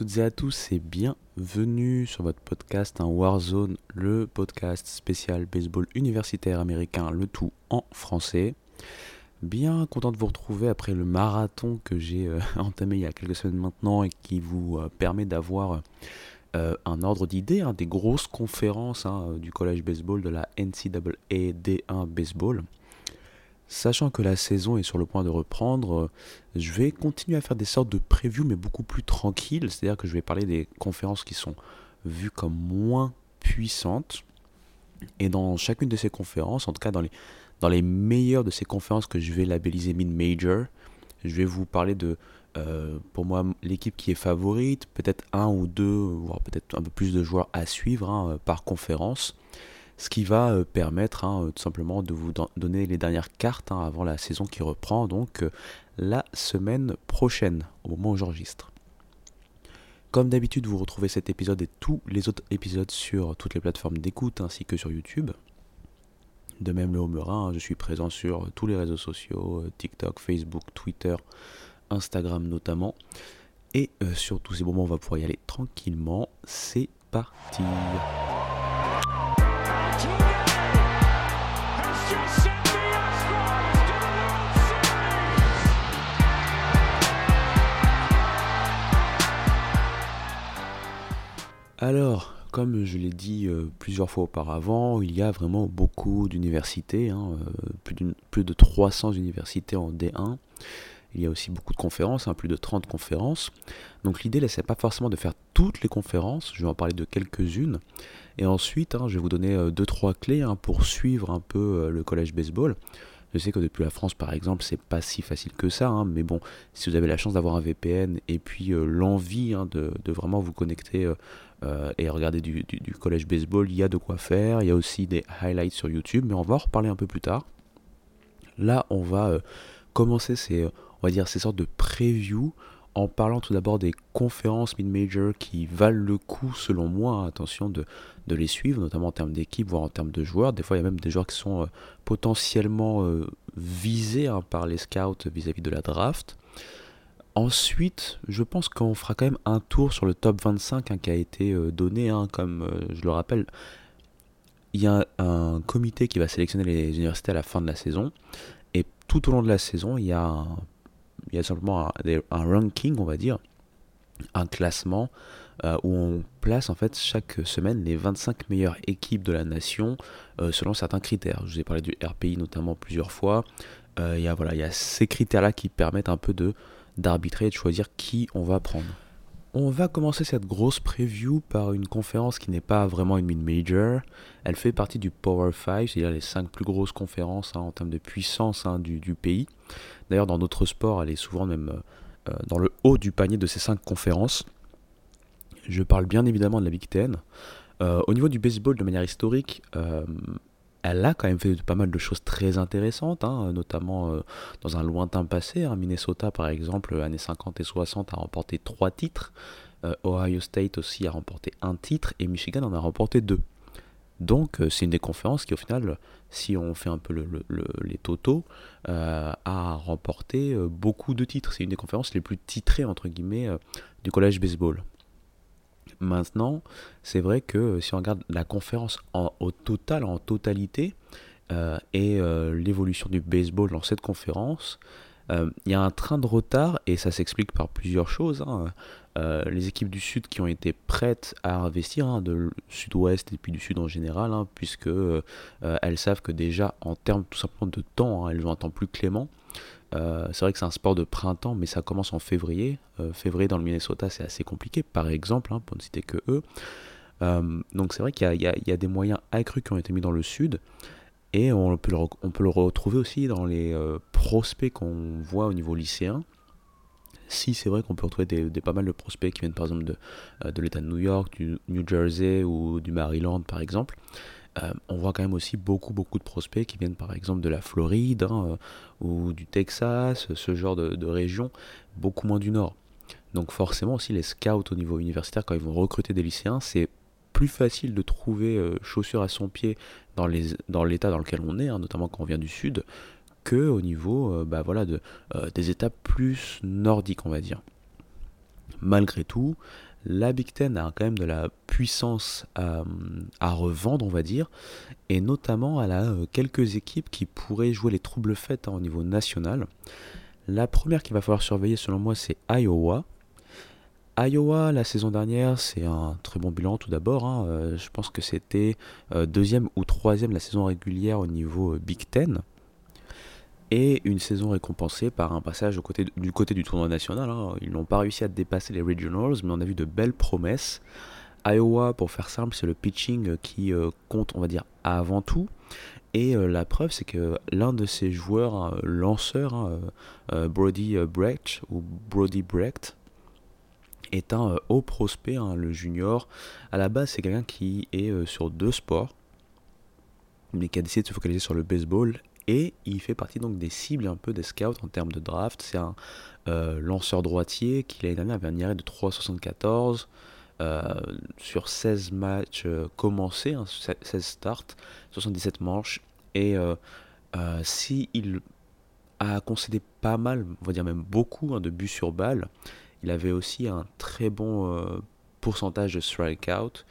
Toutes et à tous et bienvenue sur votre podcast Warzone, le podcast spécial baseball universitaire américain, le tout en français. Bien content de vous retrouver après le marathon que j'ai euh, entamé il y a quelques semaines maintenant et qui vous euh, permet d'avoir euh, un ordre d'idée hein, des grosses conférences hein, du collège baseball de la NCAA D1 Baseball. Sachant que la saison est sur le point de reprendre, euh, je vais continuer à faire des sortes de previews mais beaucoup plus tranquilles, c'est-à-dire que je vais parler des conférences qui sont vues comme moins puissantes. Et dans chacune de ces conférences, en tout cas dans les, meilleures de ces conférences que je vais labelliser mid-major, je vais vous parler de, euh, pour moi, l'équipe qui est favorite, peut-être un ou deux, voire peut-être un peu plus de joueurs à suivre hein, par conférence ce qui va euh, permettre hein, euh, tout simplement de vous donner les dernières cartes hein, avant la saison qui reprend, donc euh, la semaine prochaine, au moment où j'enregistre. Comme d'habitude, vous retrouvez cet épisode et tous les autres épisodes sur toutes les plateformes d'écoute ainsi que sur YouTube. De même, le Homerin, hein, je suis présent sur tous les réseaux sociaux, TikTok, Facebook, Twitter, Instagram notamment. Et sur tous ces moments, on va pouvoir y aller tranquillement. C'est parti. Alors, comme je l'ai dit euh, plusieurs fois auparavant, il y a vraiment beaucoup d'universités, hein, euh, plus, de 300 universités en D1. Il y a aussi beaucoup de conférences, hein, plus de 30 conférences. Donc l'idée, là, c'est pas forcément de faire toutes les conférences, je vais en parler de quelques-unes. Et ensuite, hein, je vais vous donner 2-3 euh, clés pour suivre un peu le collège baseball. Je sais que depuis la France, par exemple, c'est pas si facile que ça, mais bon, si vous avez la chance d'avoir un VPN et puis l'envie de, vraiment vous connecter euh, et regarder du, collège baseball, il y a de quoi faire. Il y a aussi des highlights sur YouTube, mais on va en reparler un peu plus tard. Là, on va commencer ces, on va dire, ces sortes de previews en parlant tout d'abord des conférences mid-major qui valent le coup selon moi, hein, attention de, les suivre, notamment en termes d'équipe, voire en termes de joueurs. Des fois, il y a même des joueurs qui sont euh, potentiellement euh, visés hein, par les scouts vis-à-vis de la draft. Ensuite, je pense qu'on fera quand même un tour sur le top 25 hein, qui a été euh, donné, comme je le rappelle. Il y a un comité qui va sélectionner les universités à la fin de la saison. Et tout au long de la saison, il y a un il y a simplement un, ranking, on va dire, un classement euh, où on place en fait chaque semaine les 25 meilleures équipes de la nation euh, selon certains critères. Je vous ai parlé du RPI notamment plusieurs fois. Euh, il, y a, voilà, il y a ces critères-là qui permettent un peu de d'arbitrer et de choisir qui on va prendre. On va commencer cette grosse preview par une conférence qui n'est pas vraiment une mid-major. Elle fait partie du Power 5, c'est-à-dire les 5 plus grosses conférences hein, en termes de puissance hein, du, pays. D'ailleurs, dans notre sport, elle est souvent même euh, dans le haut du panier de ces 5 conférences. Je parle bien évidemment de la Big Ten. Euh, au niveau du baseball, de manière historique, euh, elle a quand même fait pas mal de choses très intéressantes, hein, notamment euh, dans un lointain passé. Hein. Minnesota, par exemple, années 50 et 60, a remporté trois titres. Euh, Ohio State aussi a remporté un titre et Michigan en a remporté deux. Donc, euh, c'est une des conférences qui, au final, si on fait un peu les totaux, a remporté beaucoup de titres. C'est une des conférences les plus titrées, entre guillemets, du collège baseball. Maintenant, c'est vrai que si on regarde la conférence en, au total, en totalité, euh, et euh, l'évolution du baseball dans cette conférence, euh, il y a un train de retard et ça s'explique par plusieurs choses. Hein. les équipes du Sud qui ont été prêtes à investir, hein, de Sud-Ouest et puis du Sud en général, hein, puisque elles savent que déjà en termes tout simplement de temps, elles ont un temps plus clément. Euh, c'est vrai que c'est un sport de printemps, mais ça commence en février. Euh, février dans le Minnesota, c'est assez compliqué, par exemple, hein, pour ne citer que eux. Euh, donc c'est vrai qu'il y, a des moyens accrus qui ont été mis dans le sud. Et on peut le, retrouver aussi dans les prospects qu'on voit au niveau lycéen. Si c'est vrai qu'on peut retrouver pas mal de prospects qui viennent par exemple de l'État de New York, du New Jersey ou du Maryland par exemple. Euh, on voit quand même aussi beaucoup beaucoup de prospects qui viennent par exemple de la Floride hein, euh, ou du Texas, ce genre de, région, beaucoup moins du nord. Donc forcément aussi les scouts au niveau universitaire, quand ils vont recruter des lycéens, c'est plus facile de trouver euh, chaussures à son pied dans, l'état dans lequel on est, hein, notamment quand on vient du sud, que au niveau bah, voilà, de, des états plus nordiques, on va dire. malgré tout, la Big Ten a quand même de la puissance à, revendre, on va dire, et notamment elle a euh, quelques équipes qui pourraient jouer les troubles faits hein, au niveau national. La première qu'il va falloir surveiller selon moi, c'est Iowa. Iowa, la saison dernière, c'est un très bon bilan tout d'abord. Hein. Euh, je pense que c'était euh, deuxième ou troisième la saison régulière au niveau Big Ten et une saison récompensée par un passage du côté du tournoi national. Hein. Ils n'ont pas réussi à dépasser les Regionals, mais on a vu de belles promesses. Iowa, pour faire simple, c'est le pitching qui euh, compte, on va dire, avant tout. Et euh, la preuve, c'est que l'un de ces joueurs hein, lanceurs, hein, euh, Brody Brecht, ou Brody Brecht, est un haut prospect, le junior. À la base, c'est quelqu'un qui est sur deux sports, mais qui a décidé de se focaliser sur le baseball et il fait partie donc des cibles un peu des scouts en termes de draft. C'est un euh, lanceur droitier qui l'année dernière avait un IRA de 3,74 euh, sur 16 matchs euh, commencés, 16 hein, starts, 77 manches. Et s'il a concédé pas mal, on va dire même beaucoup hein, de buts sur balle, il avait aussi un très bon pourcentage de strikeout.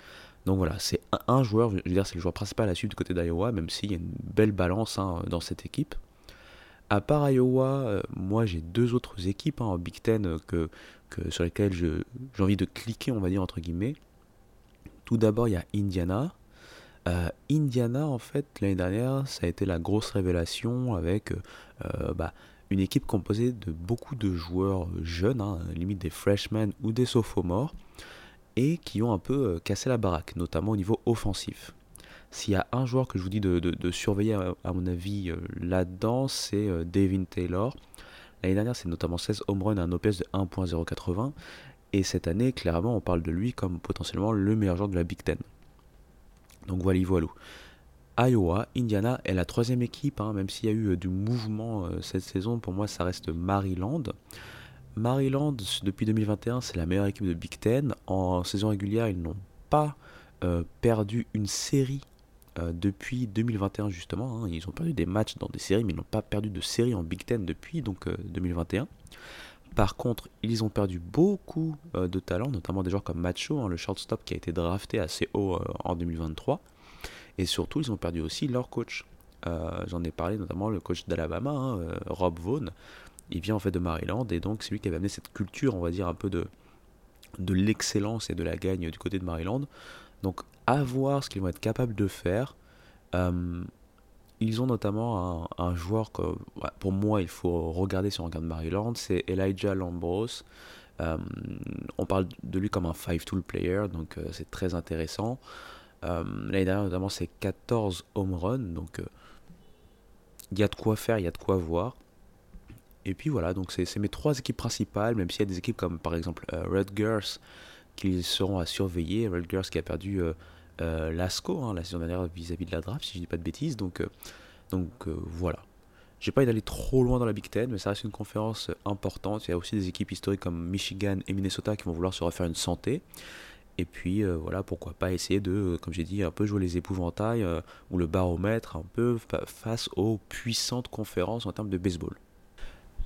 Donc voilà, c'est un, joueur, je veux dire, c'est le joueur principal à suivre du côté d'Iowa, même s'il y a une belle balance hein, dans cette équipe. À part Iowa, euh, moi j'ai deux autres équipes hein, en Big Ten euh, que, sur lesquelles j'ai envie de cliquer, on va dire, entre guillemets. Tout d'abord, il y a Indiana. Euh, Indiana, en fait, l'année dernière, ça a été la grosse révélation avec bah, une équipe composée de beaucoup de joueurs jeunes, hein, limite des freshmen ou des sophomores et qui ont un peu euh, cassé la baraque, notamment au niveau offensif. S'il y a un joueur que je vous dis de, surveiller, à, mon avis, euh, là-dedans, c'est euh, Devin Taylor. L'année dernière, c'est notamment 16 home runs à un OPS de 1.080. Et cette année, clairement, on parle de lui comme potentiellement le meilleur joueur de la Big Ten. Donc voilà, voilà. Iowa, Indiana est la troisième équipe, hein, même s'il y a eu du mouvement cette saison, pour moi ça reste Maryland. Maryland, depuis 2021, c'est la meilleure équipe de Big Ten. En saison régulière, ils n'ont pas euh, perdu une série euh, depuis 2021 justement. Hein. Ils ont perdu des matchs dans des séries, mais ils n'ont pas perdu de série en Big Ten depuis donc 2021. Euh, Par contre, ils ont perdu beaucoup de talents, notamment des joueurs comme Macho, hein, le shortstop qui a été drafté assez haut en 2023. Et surtout, ils ont perdu aussi leur coach. J'en ai parlé notamment le coach d'Alabama, hein, Rob Vaughn, il vient en fait de Maryland et donc c'est lui qui avait amené cette culture, on va dire, un peu de, de l'excellence et de la gagne du côté de Maryland. Donc à voir ce qu'ils vont être capables de faire. Euh, ils ont notamment un, joueur que pour moi il faut regarder si on regarde Maryland, c'est Elijah Lambros. Euh, on parle de lui comme un five-tool player, donc euh, c'est très intéressant. L'année dernière notamment c'est 14 home runs, donc il y a de quoi faire, il y a de quoi voir. Et puis voilà, donc c'est mes trois équipes principales, même s'il y a des équipes comme par exemple euh, Rutgers qui seront à surveiller. Rutgers qui a perdu euh, euh, Lasco hein, la saison dernière vis-à-vis de la draft, si je dis pas de bêtises. Donc, donc voilà. J'ai pas envie d'aller trop loin dans la Big Ten, mais ça reste une conférence importante. Il y a aussi des équipes historiques comme Michigan et Minnesota qui vont vouloir se refaire une santé. Et puis voilà, pourquoi pas essayer de, comme j'ai dit, un peu jouer les épouvantails ou le baromètre un peu face aux puissantes conférences en termes de baseball.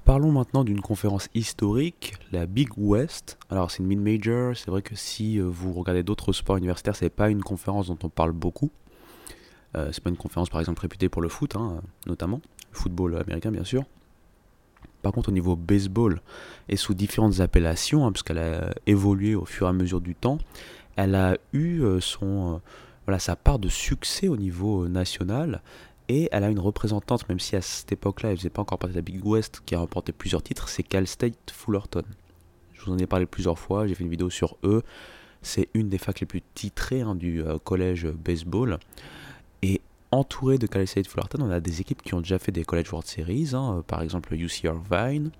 Parlons maintenant d'une conférence historique, la Big West. Alors c'est une mid-major, c'est vrai que si euh, vous regardez d'autres sports universitaires, c'est pas une conférence dont on parle beaucoup. Euh, c'est pas une conférence par exemple réputée pour le foot, hein, notamment, football américain bien sûr. Par contre au niveau baseball et sous différentes appellations, hein, puisqu'elle a évolué au fur et à mesure du temps, elle a eu euh, voilà, sa part de succès au niveau national et elle a une représentante, même si à cette époque-là, elle faisait pas encore partie de la Big West, qui a remporté plusieurs titres, c'est Cal State Fullerton. Je vous en ai parlé plusieurs fois, j'ai fait une vidéo sur eux. C'est une des facs les plus titrées hein, du euh, collège baseball. Et entouré de Cal State Fullerton, on a des équipes qui ont déjà fait des College World Series, hein, par exemple UC Irvine,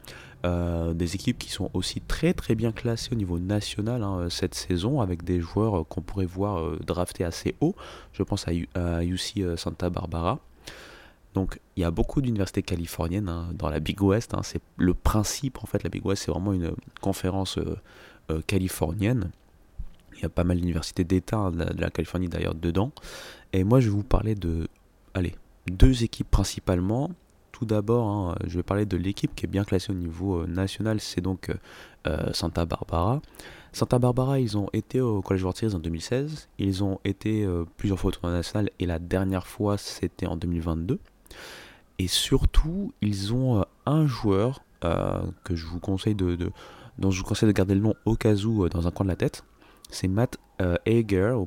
euh, des équipes qui sont aussi très très bien classées au niveau national hein, cette saison, avec des joueurs euh, qu'on pourrait voir draftés assez haut. Je pense à UC Santa Barbara. Donc il y a beaucoup d'universités californiennes hein, dans la Big West. Hein. c'est le principe en fait. La Big West c'est vraiment une conférence euh, euh, californienne. Il y a pas mal d'universités d'État hein, de, la Californie d'ailleurs dedans. Et moi je vais vous parler de, allez, deux équipes principalement tout d'abord, je vais parler de l'équipe qui est bien classée au niveau national, c'est donc Santa Barbara. Santa Barbara, ils ont été au College World Series en 2016, ils ont été plusieurs fois au tournoi national et la dernière fois c'était en 2022. Et surtout, ils ont un joueur que je vous conseille de, dont je vous conseille de garder le nom au cas où dans un coin de la tête c'est Matt euh, Hager ou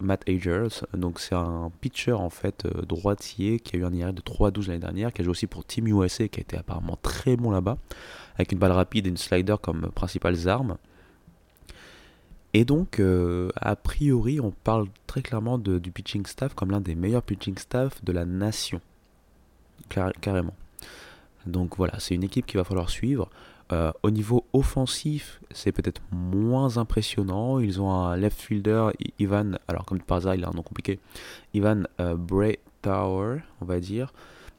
Matt Hager. Donc c'est un pitcher en fait euh, droitier qui a eu un IR de 3-12 l'année dernière, qui a joué aussi pour Team USA, qui a été apparemment très bon là-bas, avec une balle rapide et une slider comme principales armes. Et donc, euh, a priori, on parle très clairement du pitching staff comme l'un des meilleurs pitching staff de la nation. Carrément. Donc voilà, c'est une équipe qu'il va falloir suivre. Euh, au niveau offensif, c'est peut-être moins impressionnant. Ils ont un left fielder, Ivan, alors comme par hasard, il a un nom compliqué, Ivan euh, Bray Tower, on va dire.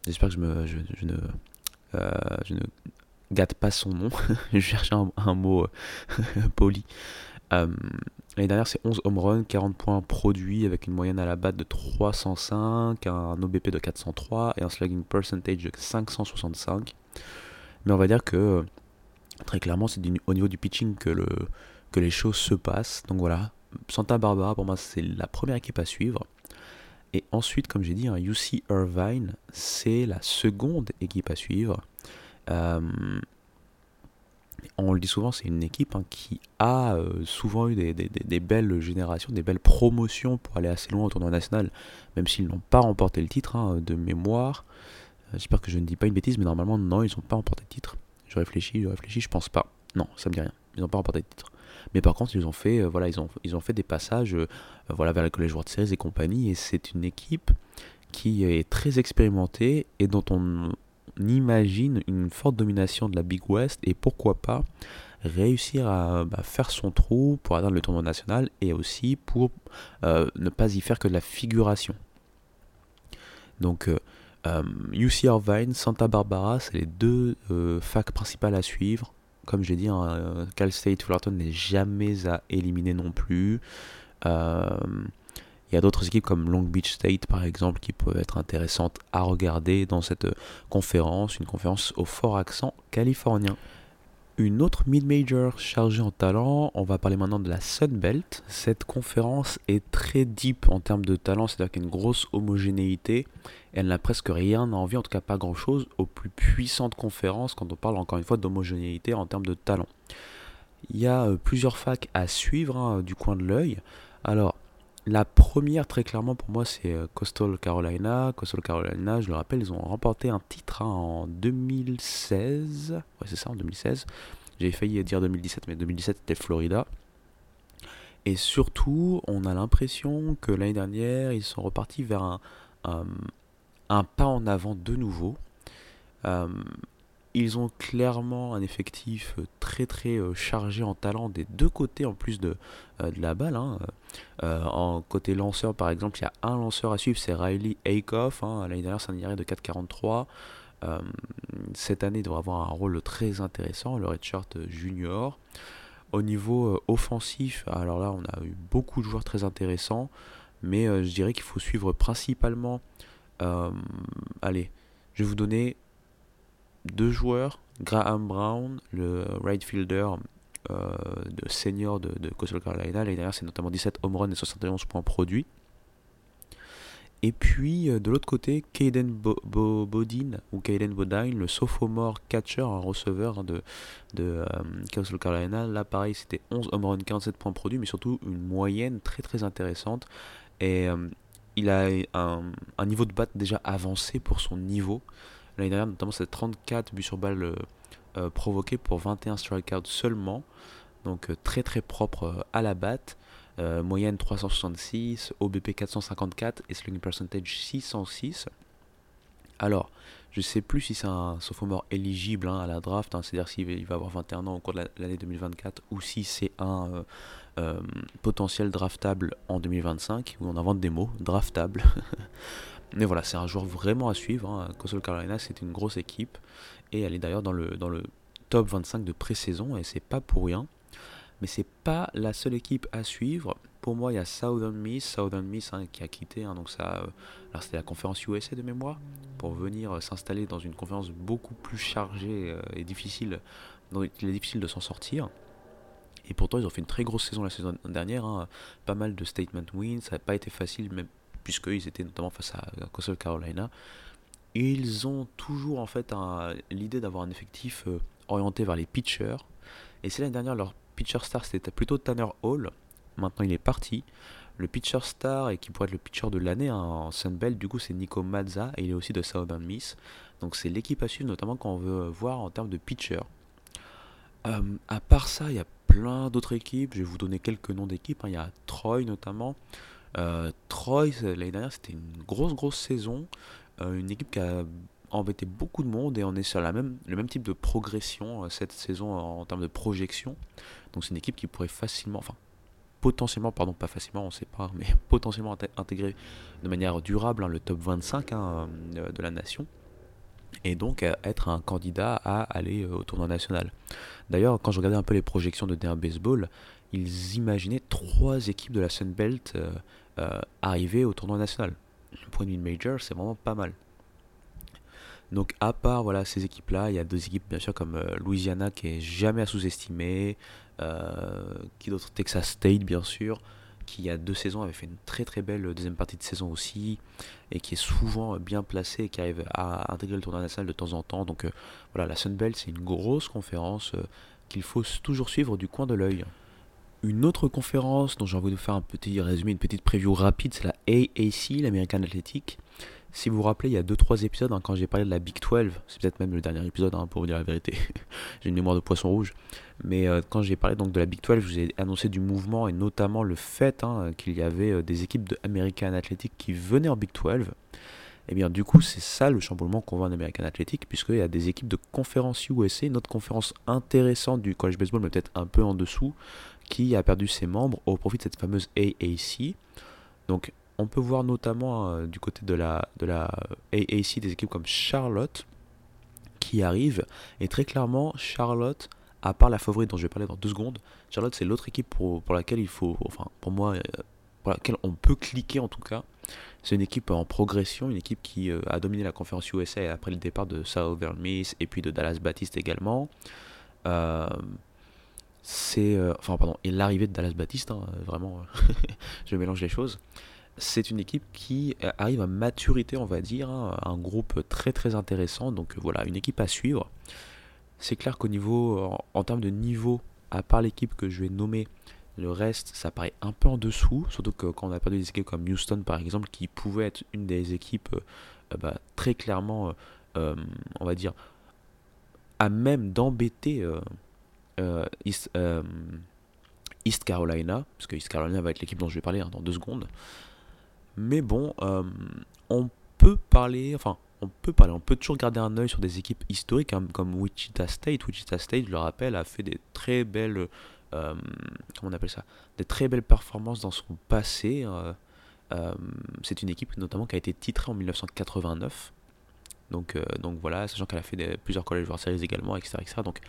J'espère que je, euh, ne gâte pas son nom. je cherche un mot poli. L'année dernière, c'est 11 home runs, 40 points produits avec une moyenne à la batte de 305, un OBP de 403 et un slugging percentage de 565. Mais on va dire que Très clairement, c'est au niveau du pitching que, le, que les choses se passent. Donc voilà, Santa Barbara, pour moi, c'est la première équipe à suivre. Et ensuite, comme j'ai dit, un UC Irvine, c'est la seconde équipe à suivre. Euh, on le dit souvent, c'est une équipe hein, qui a euh, souvent eu des, belles générations, des belles promotions pour aller assez loin au tournoi national, même s'ils n'ont pas remporté le titre hein, de mémoire. Euh, j'espère que je ne dis pas une bêtise, mais normalement, non, ils n'ont pas remporté le titre. Je réfléchis, je réfléchis, je pense pas. Non, ça me dit rien. Ils n'ont pas remporté de titre. Mais par contre, ils ont fait, euh, voilà, ils ont, fait des passages voilà, vers le Collège World Series et compagnie. Et c'est une équipe qui est très expérimentée et dont on imagine une forte domination de la Big West. Et pourquoi pas réussir à bah, faire son trou pour atteindre le tournoi national et aussi pour euh, ne pas y faire que de la figuration. Donc UC euh, Irvine, Santa Barbara, c'est les deux euh, facs principales à suivre. Comme j'ai dit, hein, euh, Cal State Fullerton n'est jamais à éliminer non plus. Il y a d'autres équipes comme Long Beach State par exemple qui peuvent être intéressantes à regarder dans cette conférence, une conférence au fort accent californien une autre mid-major chargée en talent. On va parler maintenant de la Sun Belt. Cette conférence est très deep en termes de talent, c'est-à-dire qu'il y a une grosse homogénéité. Elle n'a presque rien à envier, en tout cas pas grand-chose, aux plus puissantes conférences quand on parle encore une fois d'homogénéité en termes de talent. Il y a euh, plusieurs facs à suivre hein, du coin de l'œil. Alors, la première, très clairement, pour moi, c'est euh, Coastal Carolina. Coastal Carolina, je le rappelle, ils ont remporté un titre hein, en 2016. Ouais, c'est ça, en 2016. J'ai failli dire 2017, mais 2017 c'était Florida. Et surtout, on a l'impression que l'année dernière, ils sont repartis vers un, un, pas en avant de nouveau. Euh, ils ont clairement un effectif euh, très très euh, chargé en talent des deux côtés en plus de, euh, de la balle. Hein. en côté lanceur par exemple, il y a un lanceur à suivre, c'est Riley Aikoff. Hein. L'année dernière, c'est un IRA de 4,43. cette année, il devrait avoir un rôle très intéressant, le Redshirt Junior. Au niveau offensif, alors là, on a eu beaucoup de joueurs très intéressants, mais je dirais qu'il faut suivre principalement. allez, je vais vous donner deux joueurs, Graham Brown, le right fielder euh, de senior de, de Coastal Carolina. L'année dernière, c'est notamment 17 home runs et 71 points produits. Et puis euh, de l'autre côté, Caden Bodine ou Caden Bodine, le sophomore catcher, un receveur de, de euh, Carolina. Là, pareil, c'était 11 home runs, 47 points produits, mais surtout une moyenne très très intéressante. Et euh, il a un, un, niveau de batte déjà avancé pour son niveau. L'année dernière, notamment, c'est 34 buts sur balle euh, euh, provoqués pour 21 strikeouts seulement. Donc euh, très très propre à la batte. moyenne 366, OBP 454 et slugging percentage 606. Alors, je ne sais plus si c'est un sophomore éligible hein, à la draft, hein, c'est-à-dire s'il va avoir 21 ans au cours de l'année 2024, ou si c'est un potentiel draftable en 2025, ou on invente des mots, draftable. Mais voilà, c'est un joueur vraiment à suivre. Hein. Coastal Carolina, c'est une grosse équipe. Et elle est d'ailleurs dans le, dans le top 25 de pré-saison. Et c'est pas pour rien. Mais c'est pas la seule équipe à suivre. pour moi, il y a Southern Miss, Southern Miss hein, qui a quitté, hein, donc ça, euh, c'était la conférence USA de mémoire, pour venir euh, s'installer dans une conférence beaucoup plus chargée euh, et difficile, dont il est difficile de s'en sortir. Et pourtant, ils ont fait une très grosse saison la saison dernière, hein, pas mal de statement wins, ça n'a pas été facile, même puisqu'ils étaient notamment face à, Coastal Carolina. Ils ont toujours en fait l'idée d'avoir un effectif orienté vers les pitchers. Et c'est l'année dernière, leur pitcher star c'était plutôt Tanner Hall, Maintenant, il est parti. Le pitcher star et qui pourrait être le pitcher de l'année hein, en Sunbelt, du coup, c'est Nico Mazza et il est aussi de Southern Miss. Donc, c'est l'équipe à suivre, notamment quand on veut voir en termes de pitcher. Euh, à part ça, il y a plein d'autres équipes. Je vais vous donner quelques noms d'équipes. Hein. Il y a Troy notamment. Euh, Troy, l'année dernière, c'était une grosse, grosse saison. Euh, une équipe qui a embêté beaucoup de monde et on est sur même, le même type de progression cette saison en, termes de projection. Donc c'est une équipe qui pourrait facilement, enfin potentiellement, pardon, pas facilement, on sait pas, mais potentiellement intégrer de manière durable hein, le top 25 hein, euh, de la nation et donc euh, être un candidat à aller euh, au tournoi national. D'ailleurs, quand je regardais un peu les projections de D1 Baseball, ils imaginaient trois équipes de la Sunbelt euh, arriver au tournoi national. Pour une major, c'est vraiment pas mal. Donc à part voilà ces équipes-là, il y a deux équipes bien sûr comme Louisiana qui est jamais à sous-estimer, euh, qui d'autre? Texas State, bien sûr, qui il y a deux saisons avait fait une très très belle deuxième partie de saison aussi, et qui est souvent bien placé et qui arrive à intégrer le tournoi national de temps en temps. Donc euh, voilà, la Sun Belt, c'est une grosse conférence euh, qu'il faut toujours suivre du coin de l'œil. Une autre conférence dont j'ai envie de faire un petit résumé, une petite preview rapide, c'est la AAC, l'American Athletic. Si vous vous rappelez, il y a 2-3 épisodes, hein, quand j'ai parlé de la Big 12, c'est peut-être même le dernier épisode hein, pour vous dire la vérité, j'ai une mémoire de poisson rouge, mais euh, quand j'ai parlé donc de la Big 12, je vous ai annoncé du mouvement et notamment le fait hein, qu'il y avait euh, des équipes de American Athletic qui venaient en Big 12. Et eh bien du coup, c'est ça le chamboulement qu'on voit en American Athletic, puisqu'il y a des équipes de conférence USA, une autre conférence intéressante du college baseball, mais peut-être un peu en dessous, qui a perdu ses membres au profit de cette fameuse AAC. Donc on peut voir notamment euh, du côté de la, de la AAC des équipes comme Charlotte qui arrivent. Et très clairement, Charlotte, à part la favorite dont je vais parler dans deux secondes, Charlotte c'est l'autre équipe pour, laquelle il faut, enfin pour moi, euh, pour laquelle on peut cliquer en tout cas. C'est une équipe en progression, une équipe qui euh, a dominé la conférence USA après le départ de Southern Miss et puis de Dallas Baptiste également. C'est, enfin pardon, et l'arrivée de Dallas Baptiste, hein, vraiment, je mélange les choses c'est une équipe qui euh, arrive à maturité, on va dire, hein, un groupe très très intéressant. Donc euh, voilà, une équipe à suivre. C'est clair qu'au niveau, en, termes de niveau, à part l'équipe que je vais nommer, le reste, ça paraît un peu en dessous. Surtout que quand on a perdu des équipes comme Houston, par exemple, qui pouvait être une des équipes euh, bah, très clairement, on va dire, à même d'embêter East, Carolina, parce que East Carolina va être l'équipe dont je vais parler hein, dans deux secondes. Mais bon, euh, on peut parler, enfin, on peut parler, on peut toujours garder un œil sur des équipes historiques hein, comme Wichita State. Wichita State, je le rappelle, a fait des très belles, euh, appelle ça, des très belles performances dans son passé. Euh, c'est une équipe notamment qui a été titrée en 1989. Donc, voilà, sachant qu'elle a fait plusieurs College World Series également, etc., etc. Donc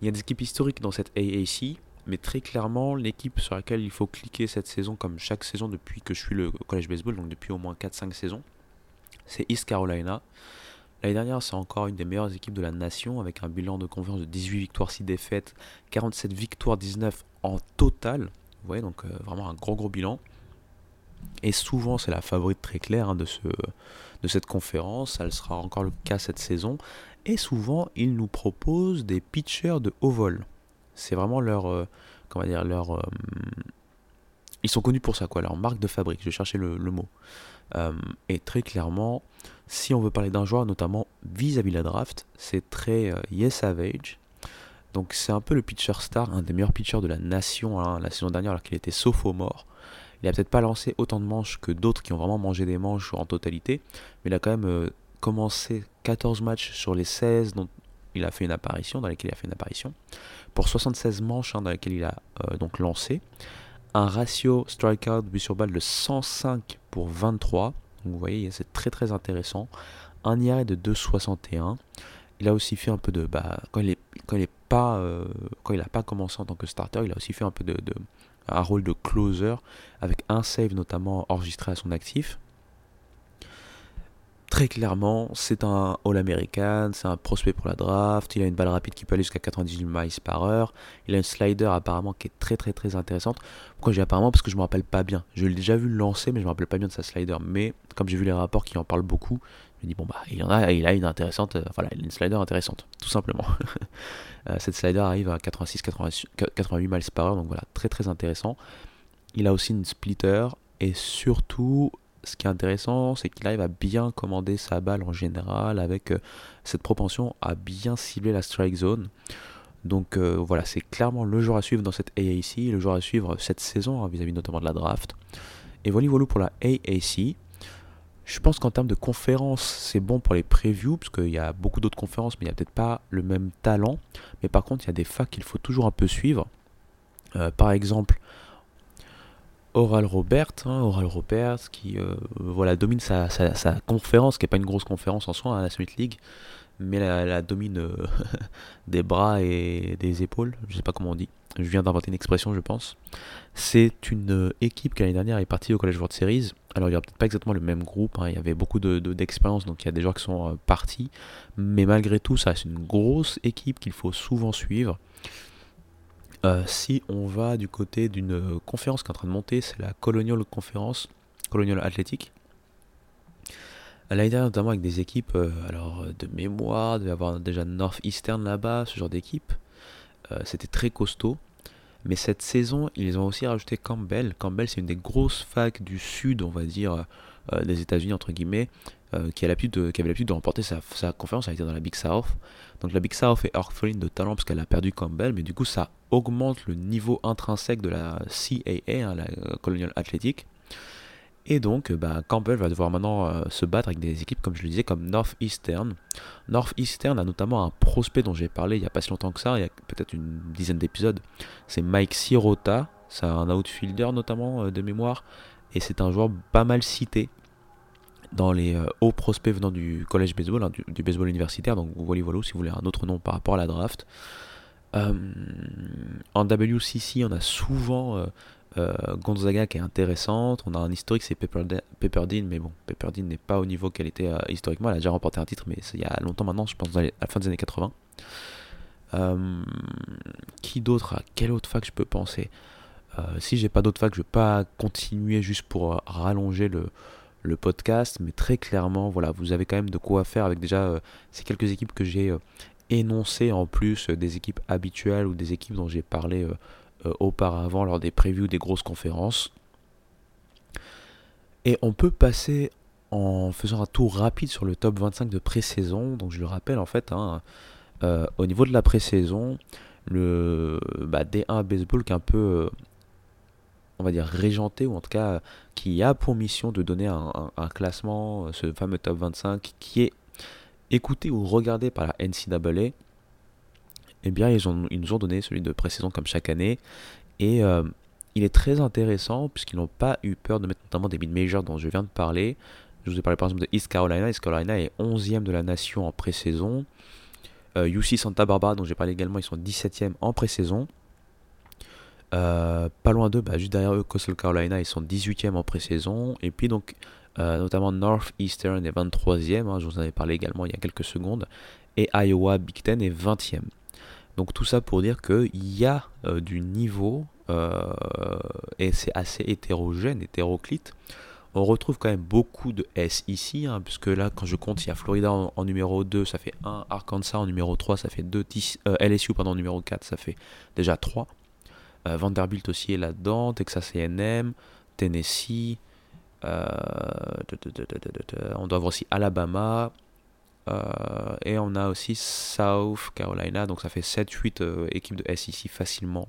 il y a des équipes historiques dans cette AAC mais très clairement, l'équipe sur laquelle il faut cliquer cette saison, comme chaque saison depuis que je suis le college baseball, donc depuis au moins 4-5 saisons, c'est East Carolina. L'année dernière, c'est encore une des meilleures équipes de la nation, avec un bilan de confiance de 18 victoires, 6 défaites, 47 victoires, 19 en total. Vous voyez, donc euh, vraiment un gros gros bilan. Et souvent, c'est la favorite très claire hein, de, ce, de cette conférence. Elle sera encore le cas cette saison. Et souvent, ils nous proposent des pitchers de haut vol. C'est vraiment leur. Euh, comment dire Leur. Euh, ils sont connus pour ça, quoi, leur marque de fabrique. Je cherchais le, le mot. Euh, et très clairement, si on veut parler d'un joueur, notamment vis-à-vis de la draft, c'est très Yes Savage. Donc c'est un peu le pitcher star, un des meilleurs pitchers de la nation hein, la saison dernière alors qu'il était sophomore. Il a peut-être pas lancé autant de manches que d'autres qui ont vraiment mangé des manches en totalité, mais il a quand même commencé 14 matchs sur les 16 dont il a fait une apparition, dans lesquels il a fait une apparition pour 76 manches hein, dans lesquelles il a euh, donc lancé. Un ratio strikeout but sur balle de 105 pour 23. Donc vous voyez, c'est très très intéressant. Un IRA de 2,61. Il a aussi fait un peu de. Bah, quand il est, pas, euh, pas commencé en tant que starter, il a aussi fait un peu de, un rôle de closer avec un save notamment enregistré à son actif. Très clairement, c'est un All-American, c'est un prospect pour la draft, il a une balle rapide qui peut aller jusqu'à 98 miles par heure, il a une slider apparemment qui est très très très intéressante. Pourquoi j'ai apparemment? Parce que je me rappelle pas bien. Je l'ai déjà vu lancer, mais je me rappelle pas bien de sa slider. Mais comme j'ai vu les rapports qui en parlent beaucoup, je me dis bon bah il en a, il a une intéressante, euh, voilà, il a une slider intéressante, tout simplement. Euh, cette slider arrive à 86, 88 miles par heure, donc voilà, très très intéressant. Il a aussi une splitter et surtout ce qui est intéressant, c'est qu'il arrive à bien commander sa balle en général avec euh, cette propension à bien cibler la strike zone. Donc euh, voilà, c'est clairement le joueur à suivre dans cette AAC, le joueur à suivre cette saison hein, vis-à-vis notamment de la draft. Et voilà, voilà pour la AAC. Je pense qu'en termes de conférences, c'est bon pour les previews, parce qu'il y a beaucoup d'autres conférences, mais il n'y a peut-être pas le même talent. Mais par contre, il y a des facs qu'il faut toujours un peu suivre. Euh, par exemple, Oral Robert, hein, Oral qui euh, voilà, domine sa, conférence, qui n'est pas une grosse conférence en soi, à hein, la Summit League, mais la, domine euh, des bras et des épaules, je sais pas comment on dit, je viens d'inventer une expression je pense. C'est une euh, équipe qui l'année dernière est partie au College World Series, alors il n'y a peut-être pas exactement le même groupe, hein, il y avait beaucoup d'expérience, de, donc il y a des joueurs qui sont partis, mais malgré tout ça c'est une grosse équipe qu'il faut souvent suivre. Euh, si on va du côté d'une euh, conférence qui est en train de monter, c'est la Colonial Conference, Colonial Athletic. L'année dernière, notamment avec des équipes euh, alors, de mémoire, devait avoir déjà Northeastern là-bas, ce genre d'équipe. C'était très costaud. Mais cette saison, ils ont aussi rajouté Campbell. Campbell, c'est une des grosses facs du sud, on va dire, des États-Unis, entre guillemets, qui, a de, qui avait l'habitude de remporter sa, sa conférence. Elle était dans la Big South. Donc la Big South est orpheline de talent parce qu'elle a perdu Campbell, mais du coup ça augmente le niveau intrinsèque de la CAA, hein, la euh, Colonial Athletic. Et donc bah, Campbell va devoir maintenant euh, se battre avec des équipes, comme je le disais, comme Northeastern. Northeastern a notamment un prospect dont j'ai parlé il n'y a pas si longtemps que ça, il y a peut-être une dizaine d'épisodes. C'est Mike Sirota, c'est un outfielder notamment euh, de mémoire, et c'est un joueur pas mal cité dans les euh, hauts prospects venant du collège baseball, hein, du, baseball universitaire, donc voilà, voilà si vous voulez un autre nom par rapport à la draft. Euh, en WCC, on a souvent euh, Gonzaga qui est intéressante. On a un historique, c'est Pepperdine, mais bon, Pepperdine n'est pas au niveau qu'elle était historiquement. Elle a déjà remporté un titre, mais il y a longtemps maintenant, je pense à la fin des années 80. qui d'autre À quel autre fac je peux penser? Si j'ai pas d'autres fac, je vais pas continuer juste pour rallonger le, le podcast, mais très clairement, voilà, vous avez quand même de quoi faire avec déjà euh, ces quelques équipes que j'ai euh, énoncées en plus euh, des équipes habituelles ou des équipes dont j'ai parlé auparavant lors des previews des grosses conférences. Et on peut passer en faisant un tour rapide sur le top 25 de pré-saison. Donc je le rappelle en fait, hein, au niveau de la pré-saison, le bah, D1 baseball qui est un peu on va dire, régenté, ou en tout cas qui a pour mission de donner un, classement, ce fameux top 25, qui est écouté ou regardé par la NCAA, eh bien, ils nous ont donné celui de pré-saison comme chaque année. Et euh, il est très intéressant puisqu'ils n'ont pas eu peur de mettre notamment des mid-majors dont je viens de parler. Je vous ai parlé par exemple de East Carolina. East Carolina est 11e de la nation en pré-saison. UC euh, Santa Barbara, dont j'ai parlé également, ils sont 17e en pré-saison. Euh, pas loin d'eux, bah, juste derrière eux, Coastal Carolina, ils sont 18e en pré-saison. Et puis donc, euh, notamment Northeastern est 23e, hein, je vous en avais parlé également il y a quelques secondes. Et Iowa Big Ten est 20e. Donc tout ça pour dire qu'il y a euh, du niveau, et c'est assez hétérogène, hétéroclite. On retrouve quand même beaucoup de S ici, hein, puisque là, quand je compte, il y a Florida en, numéro 2, ça fait 1, Arkansas en numéro 3, ça fait 2, LSU pendant numéro 4, ça fait déjà 3. Euh, Vanderbilt aussi est là-dedans, Texas AM, Tennessee, euh, on doit avoir aussi Alabama, euh, et on a aussi South Carolina, donc ça fait 7-8 équipes de SEC facilement.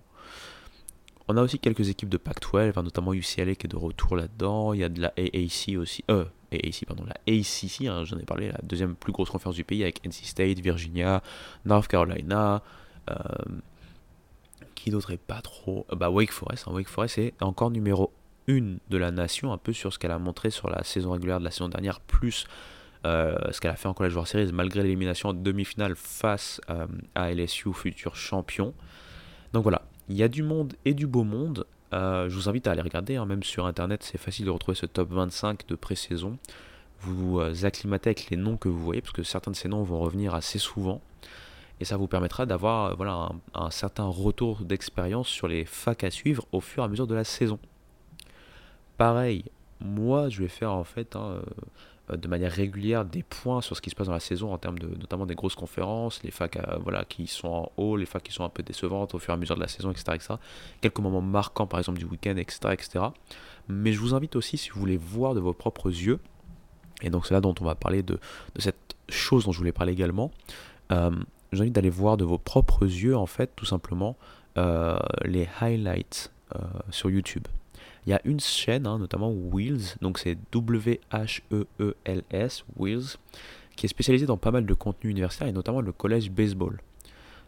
On a aussi quelques équipes de Pac-12, hein, notamment UCLA qui est de retour là-dedans. Il y a de la AAC aussi. Euh, AAC, pardon, la ACC, hein, j'en ai parlé, la deuxième plus grosse conférence du pays avec NC State, Virginia, North Carolina. Qui d'autre pas trop euh, Bah Wake Forest, hein. Wake Forest est encore numéro 1 de la nation, un peu sur ce qu'elle a montré sur la saison régulière de la saison dernière, plus euh, ce qu'elle a fait en College World Series, malgré l'élimination en demi-finale face euh, à LSU, futur champion. Donc voilà, il y a du monde et du beau monde. je vous invite à aller regarder, hein, même sur internet, c'est facile de retrouver ce top 25 de pré-saison. Vous vous acclimatez avec les noms que vous voyez, parce que certains de ces noms vont revenir assez souvent et ça vous permettra d'avoir voilà, un, certain retour d'expérience sur les facs à suivre au fur et à mesure de la saison. Pareil, moi je vais faire en fait hein, euh, de manière régulière des points sur ce qui se passe dans la saison en termes de notamment des grosses conférences, les facs voilà, qui sont en haut, les facs qui sont un peu décevantes au fur et à mesure de la saison, etc. etc. Quelques moments marquants par exemple du week-end, etc., etc. Mais je vous invite aussi si vous voulez voir de vos propres yeux, et donc c'est là dont on va parler de, de cette chose dont je voulais parler également. Euh, je vous invite d'aller voir de vos propres yeux, en fait, tout simplement, euh, les highlights euh, sur YouTube. Il y a une chaîne, hein, notamment Wheels, donc c'est W-H-E-E-L-S, Wheels, qui est spécialisée dans pas mal de contenus universitaires et notamment le collège baseball.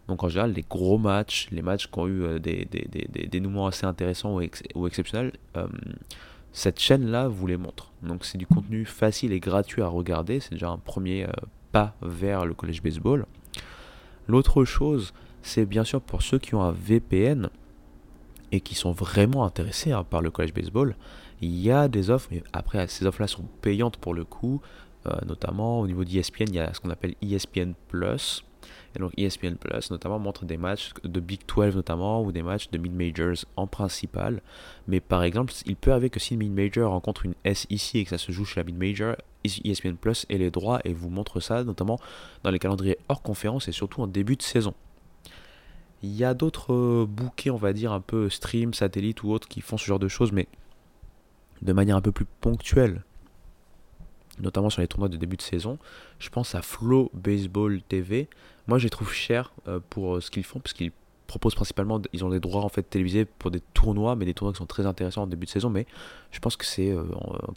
Donc en général, les gros matchs, les matchs qui ont eu euh, des, des, des, dénouements assez intéressants ou, ou exceptionnels, cette chaîne-là vous les montre. Donc c'est du contenu facile et gratuit à regarder, c'est déjà un premier pas vers le collège baseball. L'autre chose, c'est bien sûr pour ceux qui ont un VPN et qui sont vraiment intéressés hein, par le college baseball, il y a des offres, après ces offres-là sont payantes pour le coup, euh, notamment au niveau d'ESPN, il y a ce qu'on appelle ESPN Plus. Donc ESPN Plus notamment montre des matchs de Big 12 notamment ou des matchs de mid-majors en principal. Mais par exemple, il peut arriver que si une mid-major rencontre une SEC et que ça se joue chez la mid-major, ESPN Plus et les droits et vous montre ça notamment dans les calendriers hors conférence et surtout en début de saison. Il y a d'autres euh, bouquets, on va dire, un peu stream, satellite ou autres qui font ce genre de choses, mais de manière un peu plus ponctuelle, notamment sur les tournois de début de saison. Je pense à Flow Baseball TV. Moi, je les trouve chers euh, pour euh, ce qu'ils font, parce qu'ils proposent principalement, ils ont des droits en fait télévisés pour des tournois, mais des tournois qui sont très intéressants en début de saison. Mais je pense que c'est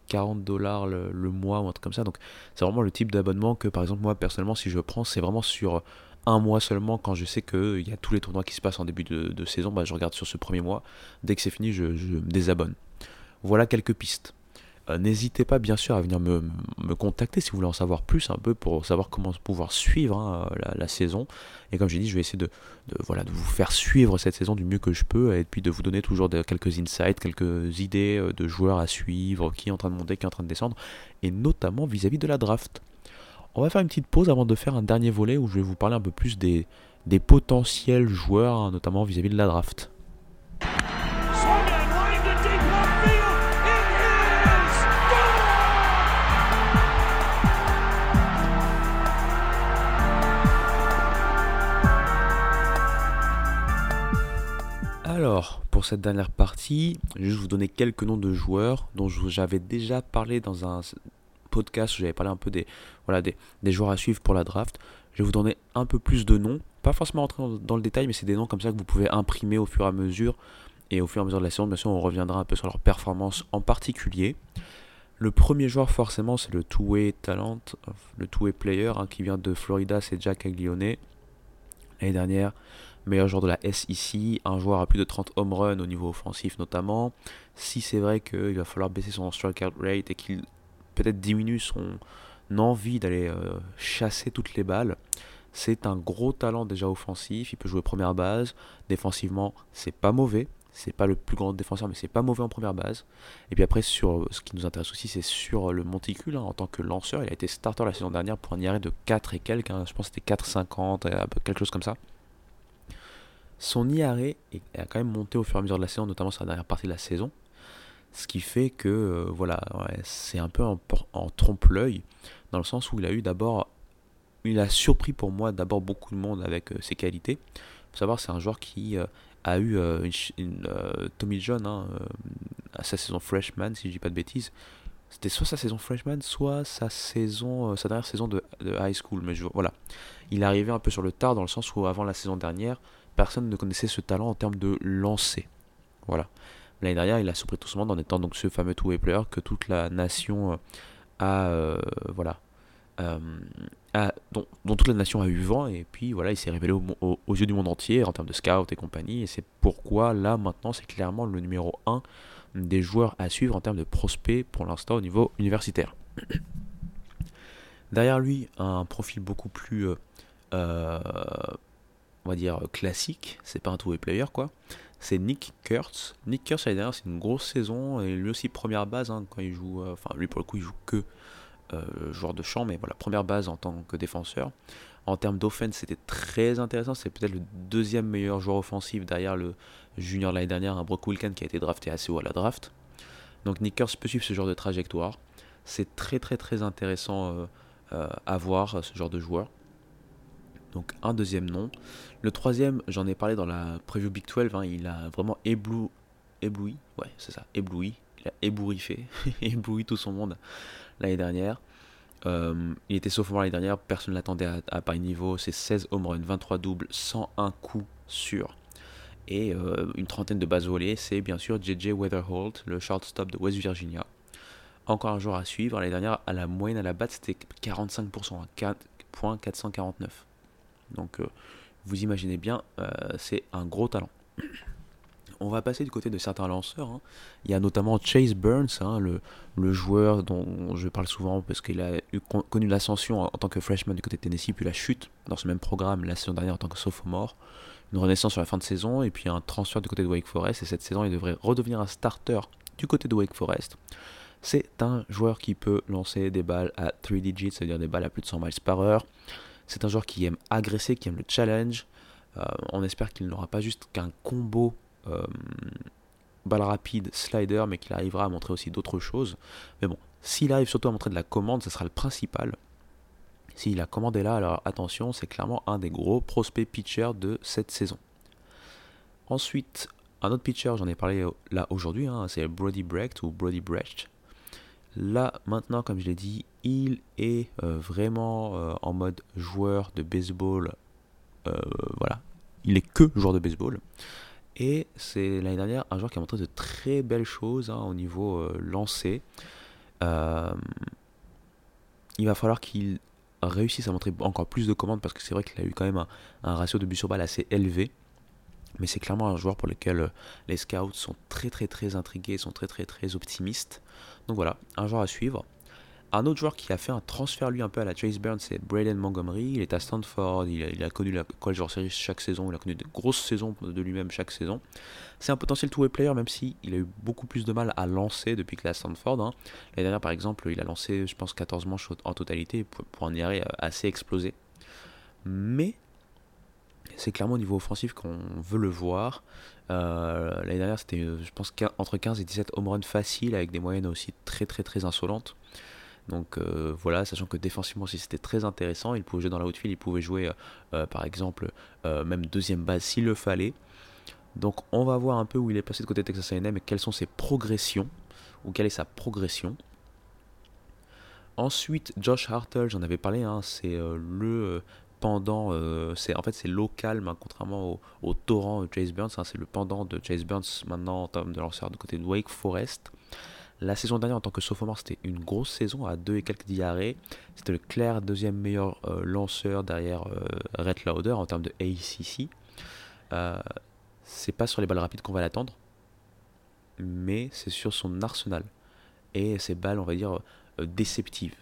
40 euh, dollars le, mois ou un truc comme ça. Donc c'est vraiment le type d'abonnement que par exemple moi personnellement, si je prends, c'est vraiment sur un mois seulement quand je sais qu'il y a tous les tournois qui se passent en début de, saison. Bah, je regarde sur ce premier mois. Dès que c'est fini, je me désabonne. Voilà quelques pistes. Euh, n'hésitez pas bien sûr à venir me, contacter si vous voulez en savoir plus un peu pour savoir comment pouvoir suivre hein, la, saison. Et comme j'ai dit, je vais essayer de, voilà, de vous faire suivre cette saison du mieux que je peux et puis de vous donner toujours quelques insights, quelques idées euh, de joueurs à suivre, qui est en train de monter, qui est en train de descendre, et notamment vis-à-vis de la draft. On va faire une petite pause avant de faire un dernier volet où je vais vous parler un peu plus des, potentiels joueurs, hein, notamment vis à -vis de la draft. Alors, pour cette dernière partie, je vais juste vous donner quelques noms de joueurs dont j'avais déjà parlé dans un podcast où j'avais parlé un peu des, voilà, des, joueurs à suivre pour la draft. Je vais vous donner un peu plus de noms, pas forcément rentrer dans, le détail, mais c'est des noms comme ça que vous pouvez imprimer au fur et à mesure. Et au fur et à mesure de la saison, bien sûr, on reviendra un peu sur leur performance en particulier. Le premier joueur, forcément, c'est le two-way talent, le two-way player hein, qui vient de Florida, c'est Jack Aglione. L'année dernière, meilleur joueur de la SEC, un joueur à plus de 30 home runs au niveau offensif notamment. Si c'est vrai qu'il va falloir baisser son strikeout rate et qu'il peut-être diminue son envie d'aller euh, chasser toutes les balles, c'est un gros talent déjà offensif. Il peut jouer première base. Défensivement, c'est pas mauvais. C'est pas le plus grand défenseur, mais c'est pas mauvais en première base. Et puis après, sur ce qui nous intéresse aussi, c'est sur le monticule. Hein, en tant que lanceur, il a été starter la saison dernière pour un IRA de 4 et quelques. Hein. je pense que c'était 4,50, quelque chose comme ça. Son IRA a quand même monté au fur et à mesure de la saison, notamment sur la dernière partie de la saison. Ce qui fait que euh, voilà, c'est un peu en, trompe-l'œil, dans le sens où il a eu d'abord, il a surpris pour moi d'abord beaucoup de monde avec euh, ses qualités. Il faut savoir, c'est un joueur qui euh, a eu Tommy John hein, à sa saison freshman, si je dis pas de bêtises. C'était soit sa saison freshman, soit sa saison, sa dernière saison de, high school. Mais voilà, il est arrivé un peu sur le tard dans le sens où avant la saison dernière, personne ne connaissait ce talent en termes de lancer. Voilà. L'année dernière, il a surpris tout simplement en étant donc ce fameux two-way player que toute la nation euh, a, euh, voilà, euh, dont, toute la nation a eu vent et puis voilà, il s'est révélé aux yeux du monde entier en termes de scout et compagnie et c'est pourquoi là maintenant c'est clairement le numéro 1 des joueurs à suivre en termes de prospects pour l'instant au niveau universitaire. Derrière lui, un profil beaucoup plus on va dire classique, c'est pas un two-way player quoi. c'est Nick Kurtz. Nick Kurtz, l'année dernière, c'est une grosse saison, et lui aussi première base, hein, quand il joue, euh, enfin lui pour le coup, il joue que euh, joueur de champ, mais voilà, première base en tant que défenseur. En termes d'offense, c'était très intéressant, c'est peut-être le deuxième meilleur joueur offensif derrière le junior de l'année dernière, un Brock Wilken qui a été drafté assez haut à la draft. Donc Nick Kurtz peut suivre ce genre de trajectoire. C'est très très très intéressant à voir ce genre de joueur. Donc un deuxième nom. Le troisième, j'en ai parlé dans la preview Big 12, hein, il a vraiment ébloui, ouais c'est ça, ébloui, il a ébouriffé, ébloui tout son monde l'année dernière. Euh, il était sophomore l'année dernière, personne ne l'attendait à, à, pareil niveau, c'est 16 home runs, 23 doubles, 101 coups sûrs. Et euh, une trentaine de bases volées, c'est bien sûr JJ Weatherholt, le shortstop de West Virginia. Encore un joueur à suivre, l'année dernière, à la moyenne à la batte, c'était 45%, 4.449. Donc euh, vous imaginez bien, euh, c'est un gros talent. On va passer du côté de certains lanceurs. Hein. Il y a notamment Chase Burns, hein, le, joueur dont je parle souvent parce qu'il a connu l'ascension en, tant que freshman du côté de Tennessee, puis la chute dans ce même programme la saison dernière en tant que sophomore. Une renaissance sur la fin de saison et puis un transfert du côté de Wake Forest. Et cette saison, il devrait redevenir un starter du côté de Wake Forest. C'est un joueur qui peut lancer des balles à 3 digits, c'est-à-dire des balles à plus de 100 miles par heure. C'est un joueur qui aime agresser, qui aime le challenge. Euh, on espère qu'il n'aura pas juste qu'un combo euh, balle rapide, slider, mais qu'il arrivera à montrer aussi d'autres choses. Mais bon, s'il arrive surtout à montrer de la commande, ce sera le principal. S'il a commandé là, alors attention, c'est clairement un des gros prospects pitchers de cette saison. Ensuite, un autre pitcher, j'en ai parlé là aujourd'hui, hein, c'est Brody Brecht ou Brody Brecht. Là, maintenant, comme je l'ai dit, il est euh, vraiment euh, en mode joueur de baseball. Euh, voilà, il est que joueur de baseball. Et c'est l'année dernière un joueur qui a montré de très belles choses hein, au niveau lancé. il va falloir qu'il réussisse à montrer encore plus de commandes parce que c'est vrai qu'il a eu quand même un, ratio de but sur balle assez élevé. Mais c'est clairement un joueur pour lequel les scouts sont très très très intrigués, sont très très très optimistes. Donc voilà, un joueur à suivre. Un autre joueur qui a fait un transfert lui un peu à la Chase Burns, c'est Braden Montgomery. Il est à Stanford, il a, connu la College World Series chaque saison, il a connu de grosses saisons de lui-même chaque saison. C'est un potentiel two-way player, même si a eu beaucoup plus de mal à lancer depuis qu'il est à Stanford. Hein. L'année dernière, par exemple, il a lancé, je pense, 14 manches en totalité pour, un IRA assez explosé. Mais c'est clairement au niveau offensif qu'on veut le voir. Euh, l'année dernière, c'était, je pense, entre 15 et 17 home runs faciles avec des moyennes aussi très très très insolentes. Donc euh, voilà, sachant que défensivement aussi c'était très intéressant, il pouvait jouer dans la haute file, il pouvait jouer euh, par exemple même deuxième base s'il le fallait. Donc on va voir un peu où il est passé de côté de Texas A&M et quelles sont ses progressions, ou quelle est sa progression. Ensuite, Josh Hartle, j'en avais parlé, hein, c'est le pendant, euh, c'est en fait c'est local, contrairement au, torrent Chase Burns, hein, c'est le pendant de Chase Burns maintenant en termes de lanceur de côté de Wake Forest. La saison dernière en tant que sophomore c'était une grosse saison à 2 et quelques diarrhées. C'était le clair deuxième meilleur euh, lanceur derrière euh, Red Lauder en termes de ACC. c'est pas sur les balles rapides qu'on va l'attendre, mais c'est sur son arsenal et ses balles on va dire déceptives.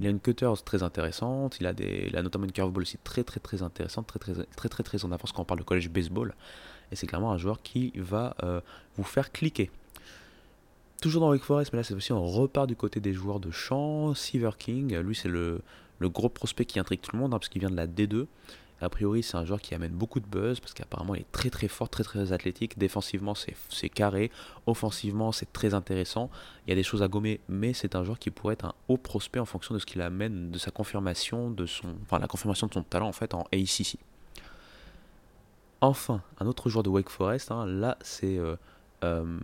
Il a une cutter très intéressante, il a, notamment une curveball aussi très très très intéressante, très très très très très, en avance quand on parle de college baseball. Et c'est clairement un joueur qui va euh, vous faire cliquer. Toujours dans Wake Forest, mais là c'est aussi on repart du côté des joueurs de champ. Seaver King, lui c'est le, le, gros prospect qui intrigue tout le monde hein, parce qu'il vient de la D2. A priori, c'est un joueur qui amène beaucoup de buzz parce qu'apparemment il est très très fort, très très athlétique. Défensivement, c'est carré. Offensivement, c'est très intéressant. Il y a des choses à gommer, mais c'est un joueur qui pourrait être un haut prospect en fonction de ce qu'il amène, de sa confirmation, de son, enfin la confirmation de son talent en fait en ACC. Enfin, un autre joueur de Wake Forest, hein, là c'est euh, euh,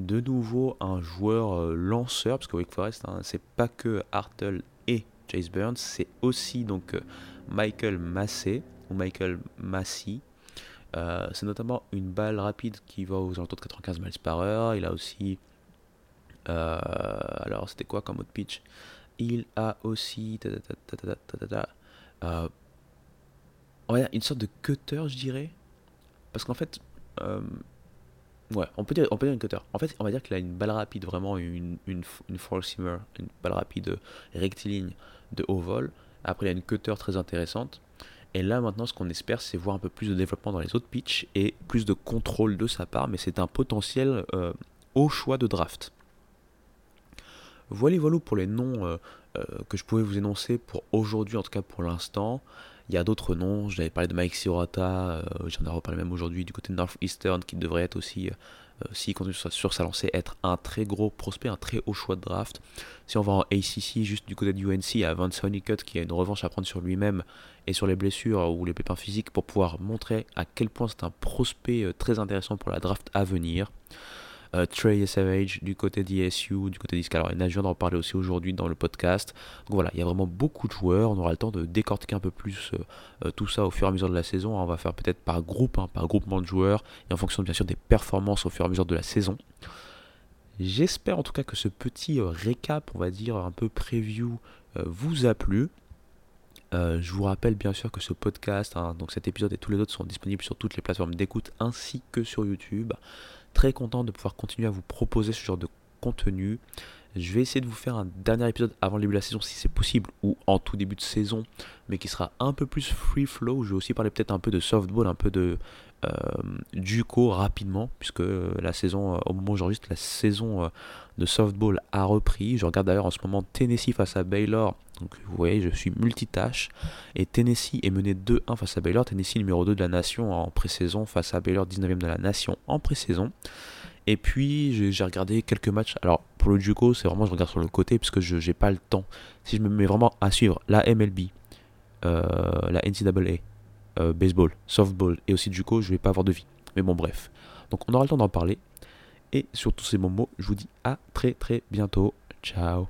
de nouveau un joueur euh, lanceur, parce que Wake Forest, hein, c'est pas que Hartle et Chase Burns, c'est aussi donc Michael Massey, ou Michael Massey. Euh, c'est notamment une balle rapide qui va aux alentours de 95 miles par heure. Il a aussi. Euh, alors, c'était quoi comme autre pitch? Il a aussi. Euh, une sorte de cutter, je dirais. Parce qu'en fait. Ouais, on peut, dire, on peut une cutter. En fait, on va dire qu'il a une balle rapide, vraiment une, une, une une balle rapide rectiligne de haut vol après, il a une cutter très intéressante. Et là maintenant ce qu'on espère c'est voir un peu plus de développement dans les autres pitchs et plus de contrôle de sa part, mais c'est un potentiel euh, au choix de draft. Voilà, voilà pour les noms euh, euh, que je pouvais vous énoncer pour aujourd'hui, en tout cas pour l'instant. Il y a d'autres noms, j'avais parlé de Mike Sirota, j'en ai reparlé même aujourd'hui du côté de Northeastern qui devrait être aussi euh, s'il continue sur, sa lancée, être un très gros prospect, un très haut choix de draft. Si on va en ACC, juste du côté du UNC, il y a Vance Honeycutt qui a une revanche à prendre sur lui-même et sur les blessures ou les pépins physiques pour pouvoir montrer à quel point c'est un prospect euh, très intéressant pour la draft à venir. Euh, Trey Savage du côté d'ISU, du côté d'Iscal. Alors, il d'en reparler aussi aujourd'hui dans le podcast. Donc voilà, il y a vraiment beaucoup de joueurs. On aura le temps de décortiquer un peu plus euh, euh, tout ça au fur et à mesure de la saison. On va faire peut-être par groupe, hein, par groupement de joueurs, et en fonction bien sûr des performances au fur et à mesure de la saison. J'espère en tout cas que ce petit récap, on va dire un peu preview, vous a plu. je vous rappelle bien sûr que ce podcast, hein, donc cet épisode et tous les autres sont disponibles sur toutes les plateformes d'écoute ainsi que sur YouTube très content de pouvoir continuer à vous proposer ce genre de contenu. Je vais essayer de vous faire un dernier épisode avant le début de la saison si c'est possible, ou en tout début de saison, mais qui sera un peu plus free flow. Je vais aussi parler peut-être un peu de softball, un peu de euh, Duco rapidement, puisque la saison, euh, au moment où j'enregistre, la saison euh, de softball a repris. Je regarde d'ailleurs en ce moment Tennessee face à Baylor. Donc vous voyez, je suis multitâche. Et Tennessee est mené 2-1 face à Baylor. Tennessee numéro 2 de la nation en pré-saison face à Baylor 19e de la nation en pré-saison. Et puis j'ai regardé quelques matchs. Alors pour le Juco, c'est vraiment je regarde sur le côté puisque je n'ai pas le temps. Si je me mets vraiment à suivre la MLB, euh, la NCAA, euh, baseball, softball et aussi Juco, je vais pas avoir de vie. Mais bon bref. Donc on aura le temps d'en parler. Et sur tous ces bons mots, je vous dis à très très bientôt. Ciao